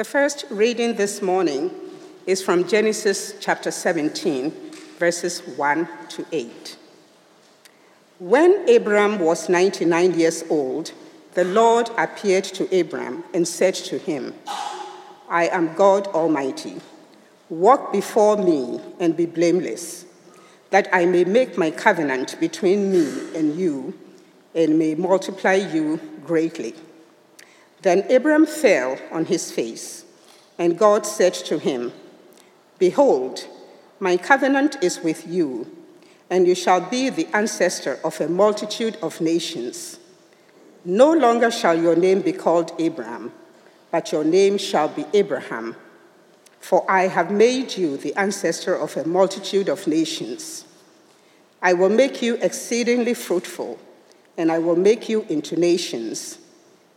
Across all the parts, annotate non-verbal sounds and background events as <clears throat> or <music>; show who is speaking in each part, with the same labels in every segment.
Speaker 1: The first reading this morning is from Genesis chapter 17, verses 1 to 8. When Abram was 99 years old, the Lord appeared to Abram and said to him, I am God Almighty. Walk before me and be blameless, that I may make my covenant between me and you and may multiply you greatly. Then Abram fell on his face, and God said to him, Behold, my covenant is with you, and you shall be the ancestor of a multitude of nations. No longer shall your name be called Abram, but your name shall be Abraham, for I have made you the ancestor of a multitude of nations. I will make you exceedingly fruitful, and I will make you into nations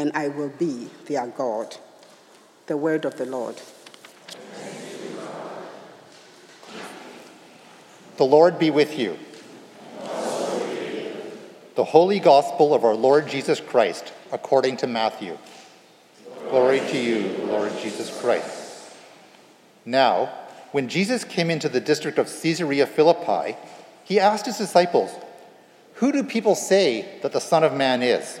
Speaker 1: and I will be their God. The word of the Lord.
Speaker 2: The Lord be with you. The Holy Gospel of our Lord Jesus Christ, according to Matthew. Glory to you, Lord Jesus Christ. Now, when Jesus came into the district of Caesarea Philippi, he asked his disciples, Who do people say that the Son of Man is?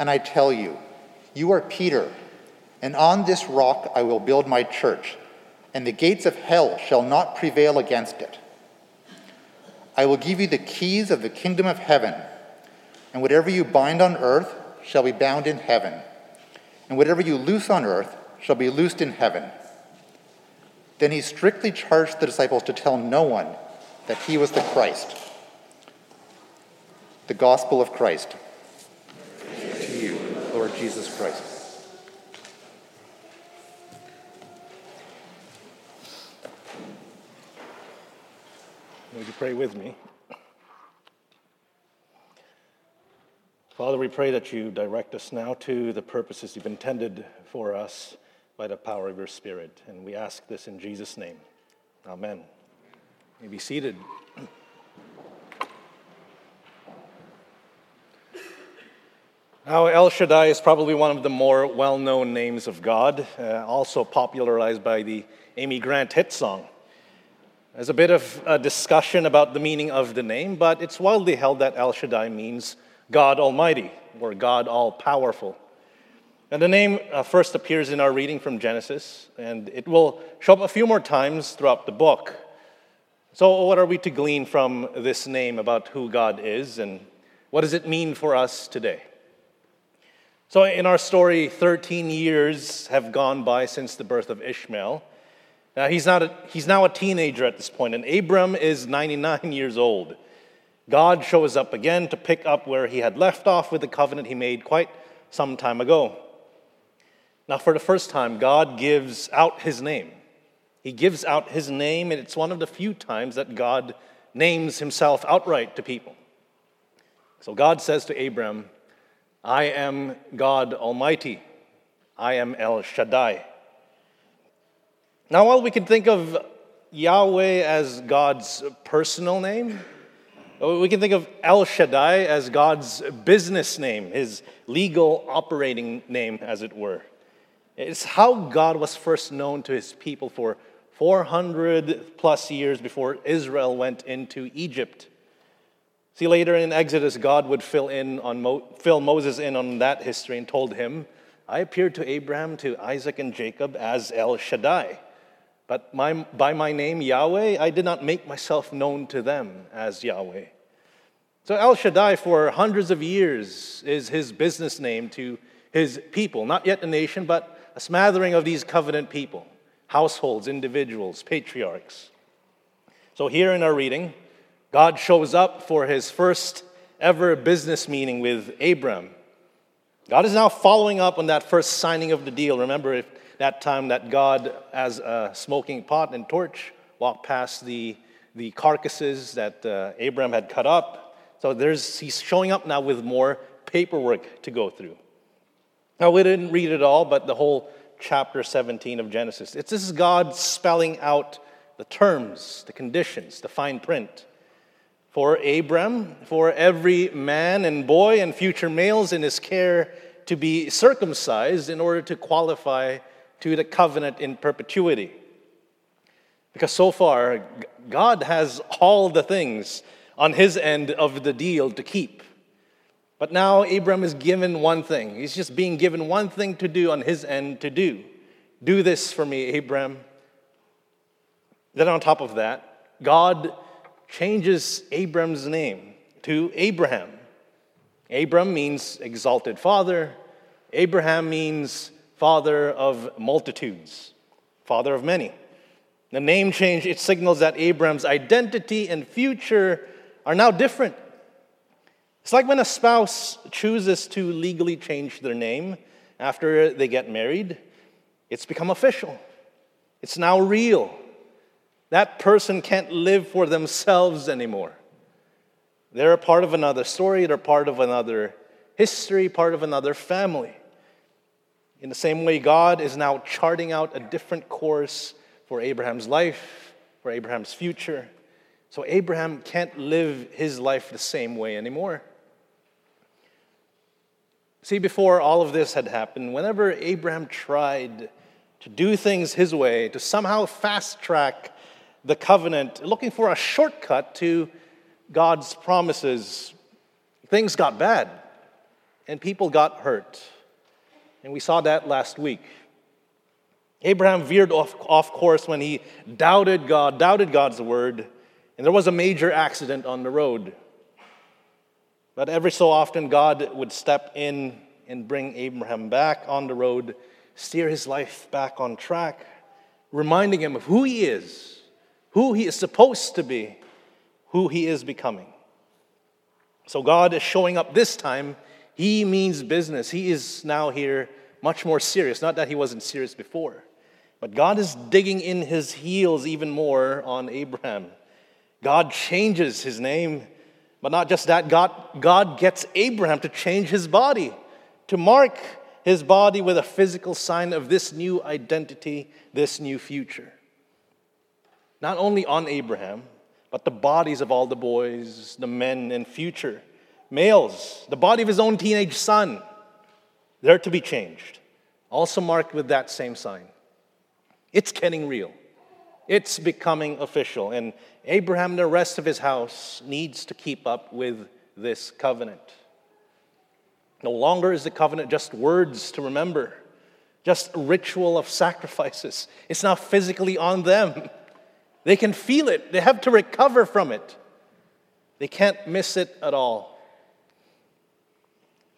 Speaker 2: And I tell you, you are Peter, and on this rock I will build my church, and the gates of hell shall not prevail against it. I will give you the keys of the kingdom of heaven, and whatever you bind on earth shall be bound in heaven, and whatever you loose on earth shall be loosed in heaven. Then he strictly charged the disciples to tell no one that he was the Christ. The Gospel of Christ. Jesus Christ.
Speaker 3: Would you pray with me? Father, we pray that you direct us now to the purposes you've intended for us by the power of your Spirit. And we ask this in Jesus' name. Amen. You may be seated. <clears throat> Now, El Shaddai is probably one of the more well known names of God, uh, also popularized by the Amy Grant hit song. There's a bit of a discussion about the meaning of the name, but it's widely held that El Shaddai means God Almighty or God All Powerful. And the name uh, first appears in our reading from Genesis, and it will show up a few more times throughout the book. So, what are we to glean from this name about who God is, and what does it mean for us today? So, in our story, 13 years have gone by since the birth of Ishmael. Now, he's, not a, he's now a teenager at this point, and Abram is 99 years old. God shows up again to pick up where he had left off with the covenant he made quite some time ago. Now, for the first time, God gives out his name. He gives out his name, and it's one of the few times that God names himself outright to people. So God says to Abram, I am God Almighty. I am El Shaddai. Now, while we can think of Yahweh as God's personal name, we can think of El Shaddai as God's business name, his legal operating name, as it were. It's how God was first known to his people for 400 plus years before Israel went into Egypt. See, later in Exodus, God would fill, in on Mo- fill Moses in on that history and told him, I appeared to Abraham, to Isaac, and Jacob as El Shaddai. But my, by my name, Yahweh, I did not make myself known to them as Yahweh. So El Shaddai, for hundreds of years, is his business name to his people, not yet a nation, but a smattering of these covenant people, households, individuals, patriarchs. So here in our reading, God shows up for his first ever business meeting with Abram. God is now following up on that first signing of the deal. Remember that time that God, as a smoking pot and torch, walked past the, the carcasses that uh, Abram had cut up. So there's, he's showing up now with more paperwork to go through. Now, we didn't read it all, but the whole chapter 17 of Genesis. It's this is God spelling out the terms, the conditions, the fine print. For Abram, for every man and boy and future males in his care to be circumcised in order to qualify to the covenant in perpetuity. Because so far, God has all the things on his end of the deal to keep. But now Abram is given one thing. He's just being given one thing to do on his end to do. Do this for me, Abram. Then, on top of that, God changes Abram's name to Abraham. Abram means exalted father, Abraham means father of multitudes, father of many. The name change, it signals that Abram's identity and future are now different. It's like when a spouse chooses to legally change their name after they get married, it's become official. It's now real. That person can't live for themselves anymore. They're a part of another story, they're part of another history, part of another family. In the same way, God is now charting out a different course for Abraham's life, for Abraham's future. So Abraham can't live his life the same way anymore. See, before all of this had happened, whenever Abraham tried to do things his way, to somehow fast track the covenant, looking for a shortcut to God's promises, things got bad and people got hurt. And we saw that last week. Abraham veered off, off course when he doubted God, doubted God's word, and there was a major accident on the road. But every so often, God would step in and bring Abraham back on the road, steer his life back on track, reminding him of who he is, who he is supposed to be, who he is becoming. So God is showing up this time. He means business. He is now here much more serious. Not that he wasn't serious before, but God is digging in his heels even more on Abraham. God changes his name but not just that, God, God gets Abraham to change his body, to mark his body with a physical sign of this new identity, this new future. Not only on Abraham, but the bodies of all the boys, the men and future males, the body of his own teenage son, they're to be changed, also marked with that same sign. It's getting real. It's becoming official. And Abraham and the rest of his house needs to keep up with this covenant. No longer is the covenant just words to remember, just a ritual of sacrifices. It's now physically on them. They can feel it, they have to recover from it. They can't miss it at all.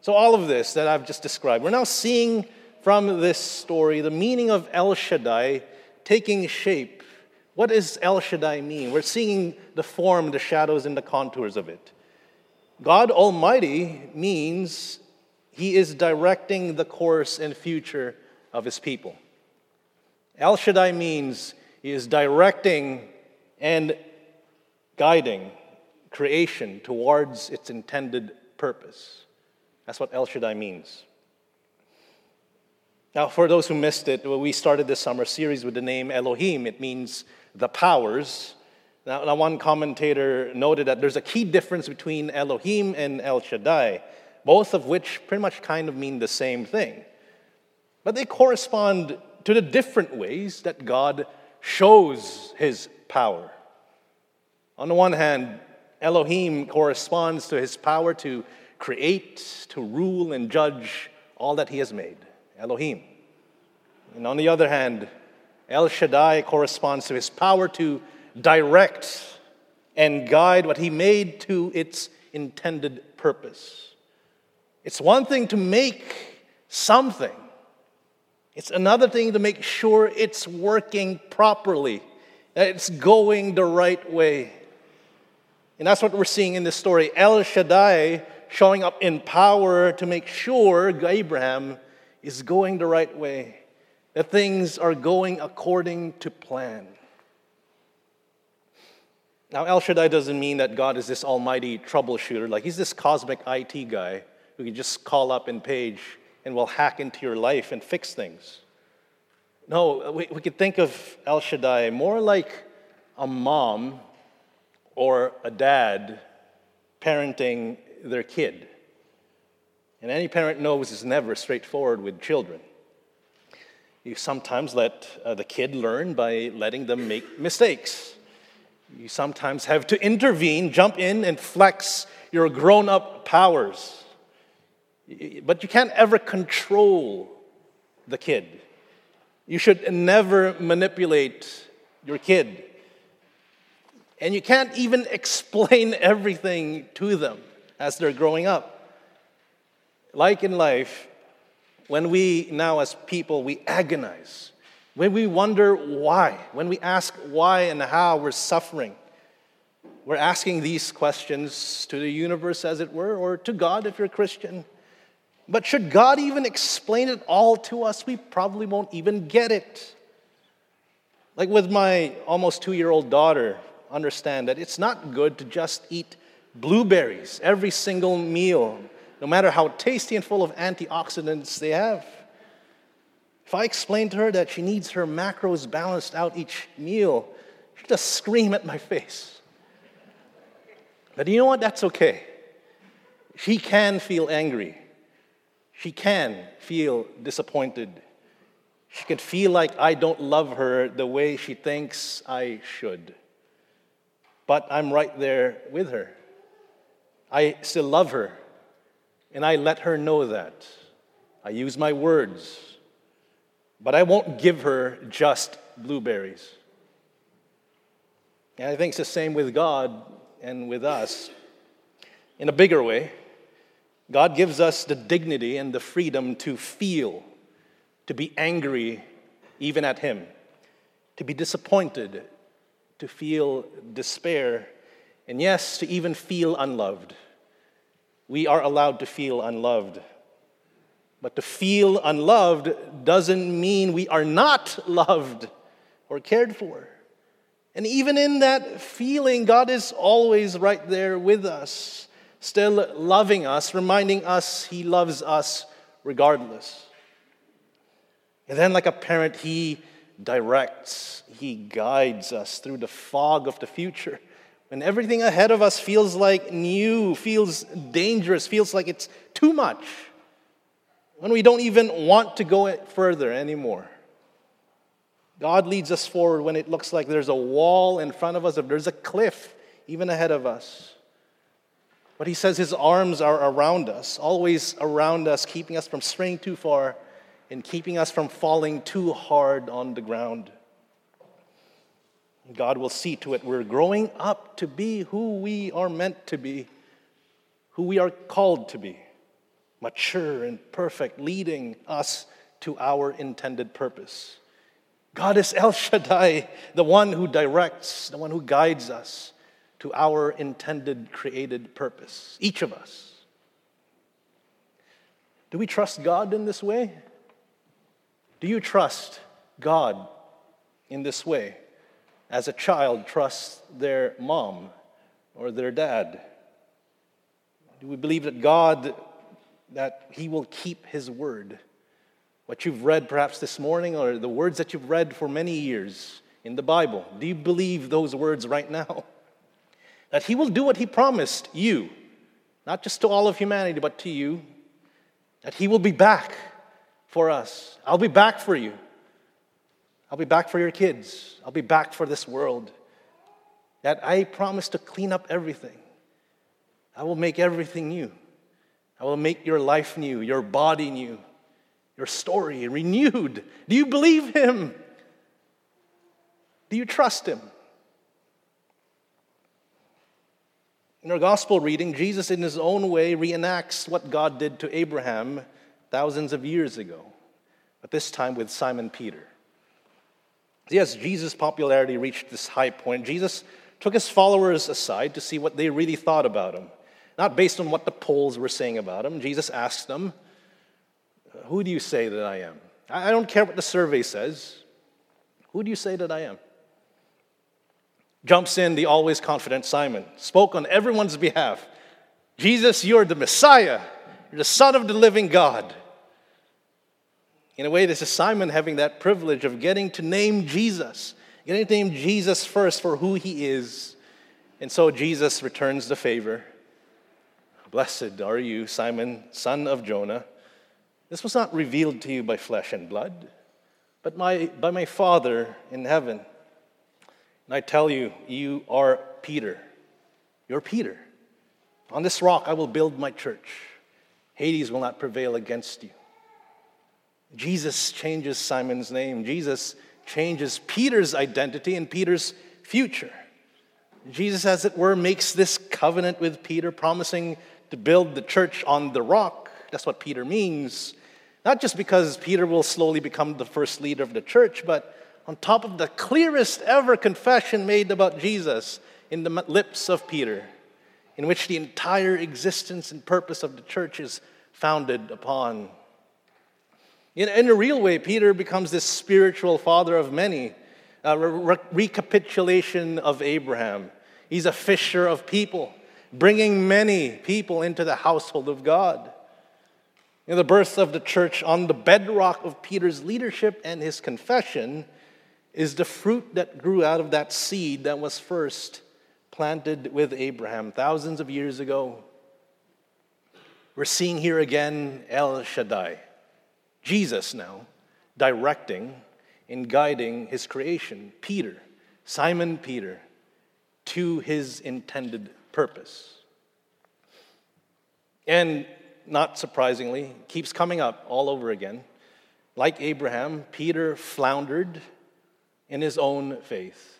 Speaker 3: So, all of this that I've just described, we're now seeing from this story the meaning of El Shaddai taking shape what does El Shaddai mean? We're seeing the form, the shadows, and the contours of it. God Almighty means He is directing the course and future of His people. El Shaddai means He is directing and guiding creation towards its intended purpose. That's what El Shaddai means. Now, for those who missed it, we started this summer series with the name Elohim. It means the powers. Now, now, one commentator noted that there's a key difference between Elohim and El Shaddai, both of which pretty much kind of mean the same thing. But they correspond to the different ways that God shows his power. On the one hand, Elohim corresponds to his power to create, to rule, and judge all that he has made Elohim. And on the other hand, El Shaddai corresponds to his power to direct and guide what he made to its intended purpose. It's one thing to make something, it's another thing to make sure it's working properly, that it's going the right way. And that's what we're seeing in this story. El Shaddai showing up in power to make sure Abraham is going the right way, that things are going according to plan. Now, El Shaddai doesn't mean that God is this almighty troubleshooter, like he's this cosmic IT guy who can just call up and Page and will hack into your life and fix things. No, we, we could think of El Shaddai more like a mom or a dad parenting their kid. And any parent knows it's never straightforward with children. You sometimes let uh, the kid learn by letting them make mistakes. You sometimes have to intervene, jump in, and flex your grown up powers. But you can't ever control the kid. You should never manipulate your kid. And you can't even <laughs> explain everything to them as they're growing up. Like in life, when we now as people, we agonize, when we wonder why, when we ask why and how we're suffering, we're asking these questions to the universe, as it were, or to God if you're a Christian. But should God even explain it all to us, we probably won't even get it. Like with my almost two year old daughter, understand that it's not good to just eat blueberries every single meal, no matter how tasty and full of antioxidants they have. If I explain to her that she needs her macros balanced out each meal, she'll just scream at my face. But you know what? That's okay. She can feel angry. She can feel disappointed. She can feel like I don't love her the way she thinks I should. But I'm right there with her. I still love her, and I let her know that. I use my words, but I won't give her just blueberries. And I think it's the same with God and with us. In a bigger way, God gives us the dignity and the freedom to feel, to be angry even at Him, to be disappointed, to feel despair and yes, to even feel unloved. We are allowed to feel unloved. But to feel unloved doesn't mean we are not loved or cared for. And even in that feeling, God is always right there with us, still loving us, reminding us He loves us regardless. And then, like a parent, He directs, He guides us through the fog of the future when everything ahead of us feels like new, feels dangerous, feels like it's too much, when we don't even want to go further anymore. God leads us forward when it looks like there's a wall in front of us, or there's a cliff even ahead of us. But He says His arms are around us, always around us, keeping us from straying too far and keeping us from falling too hard on the ground. God will see to it we're growing up to be who we are meant to be, who we are called to be, mature and perfect, leading us to our intended purpose. God is El Shaddai, the one who directs, the one who guides us to our intended created purpose, each of us. Do we trust God in this way? Do you trust God in this way? as a child trusts their mom or their dad? Do we believe that God, that He will keep His word? What you've read perhaps this morning, or the words that you've read for many years in the Bible, do you believe those words right now? <laughs> That He will do what He promised you, not just to all of humanity, but to you. That He will be back for us. I'll be back for you. I'll be back for your kids. I'll be back for this world. That I promise to clean up everything. I will make everything new. I will make your life new, your body new. your story renewed. Do you believe him? Do you trust him? In our gospel reading, Jesus, in his own way, reenacts what God did to Abraham thousands of years ago, but this time with Simon Peter. Yes, Jesus' popularity reached this high point. Jesus took his followers aside to see what they really thought about him, not based on what the polls were saying about him. Jesus asked them, Who do you say that I am? I don't care what the survey says. Who do you say that I am? Jumps in the always confident Simon, spoke on everyone's behalf. Jesus, you're the Messiah. You're the Son of the living God. In a way, this is Simon having that privilege of getting to name Jesus, getting to name Jesus first for who he is. And so Jesus returns the favor. Blessed are you, Simon, son of Jonah. This was not revealed to you by flesh and blood, but my, by my Father in heaven. And I tell you, you are Peter. You're Peter. On this rock I will build my church. Hades will not prevail against you. Jesus changes Simon's name. Jesus changes Peter's identity and Peter's future. Jesus, as it were, makes this covenant with Peter, promising to build the church on the rock. That's what Peter means. Not just because Peter will slowly become the first leader of the church, but on top of the clearest ever confession made about Jesus in the lips of Peter, in which the entire existence and purpose of the church is founded upon. In, in a real way, Peter becomes this spiritual father of many, a re- recapitulation of Abraham. He's a fisher of people, bringing many people into the household of God. In the birth of the church on the bedrock of Peter's leadership and his confession is the fruit that grew out of that seed that was first planted with Abraham thousands of years ago. We're seeing here again El Shaddai, Jesus now, directing and guiding his creation, Peter, Simon Peter, to his intended purpose. And not surprisingly, keeps coming up all over again. Like Abraham, Peter floundered in his own faith.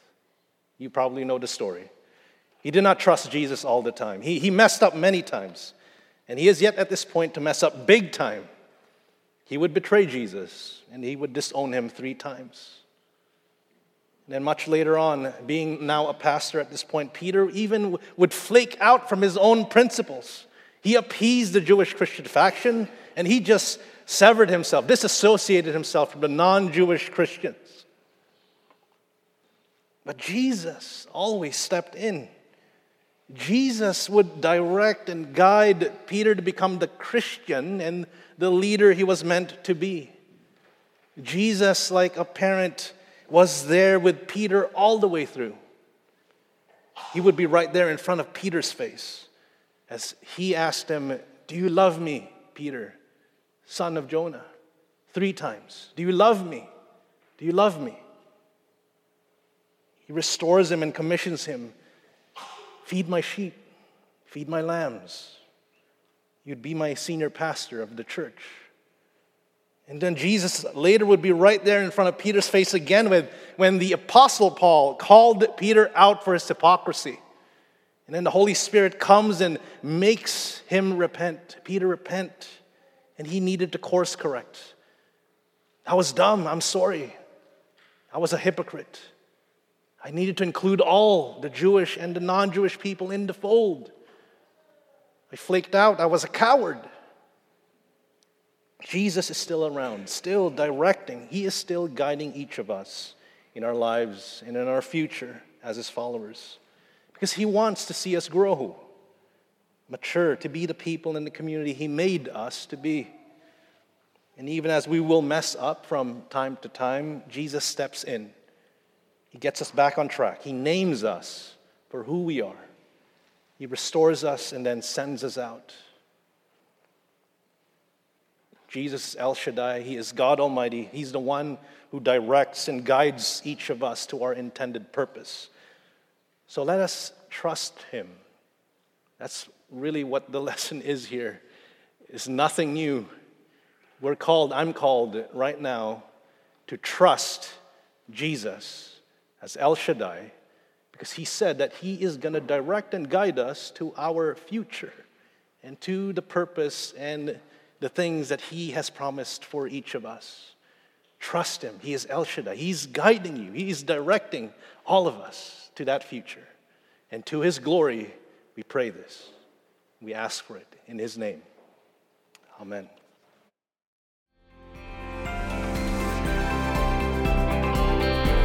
Speaker 3: You probably know the story. He did not trust Jesus all the time. He, he messed up many times. And he is yet at this point to mess up big time. He would betray Jesus and he would disown him three times. And then, much later on, being now a pastor at this point, Peter even would flake out from his own principles. He appeased the Jewish Christian faction and he just severed himself, disassociated himself from the non Jewish Christians. But Jesus always stepped in. Jesus would direct and guide Peter to become the Christian and the leader he was meant to be. Jesus, like a parent, was there with Peter all the way through. He would be right there in front of Peter's face as he asked him, Do you love me, Peter, son of Jonah? Three times. Do you love me? Do you love me? He restores him and commissions him feed my sheep, feed my lambs. You'd be my senior pastor of the church. And then Jesus later would be right there in front of Peter's face again with, when the Apostle Paul called Peter out for his hypocrisy. And then the Holy Spirit comes and makes him repent. Peter, repent. And he needed to course correct. I was dumb. I'm sorry. I was a hypocrite. I needed to include all the Jewish and the non Jewish people in the fold. I flaked out. I was a coward. Jesus is still around, still directing. He is still guiding each of us in our lives and in our future as His followers. Because He wants to see us grow, mature, to be the people in the community He made us to be. And even as we will mess up from time to time, Jesus steps in gets us back on track. He names us for who we are. He restores us and then sends us out. Jesus is El Shaddai. He is God Almighty. He's the one who directs and guides each of us to our intended purpose. So let us trust Him. That's really what the <laughs> lesson is here. It's nothing new. We're called, I'm called right now to trust Jesus as El Shaddai because he said that he is going to direct and guide us to our future and to the purpose and the things that he has promised for each of us. Trust him. He is El Shaddai. He's guiding you, he's directing all of us to that future. And to his glory, we pray this. We ask for it in his name. Amen.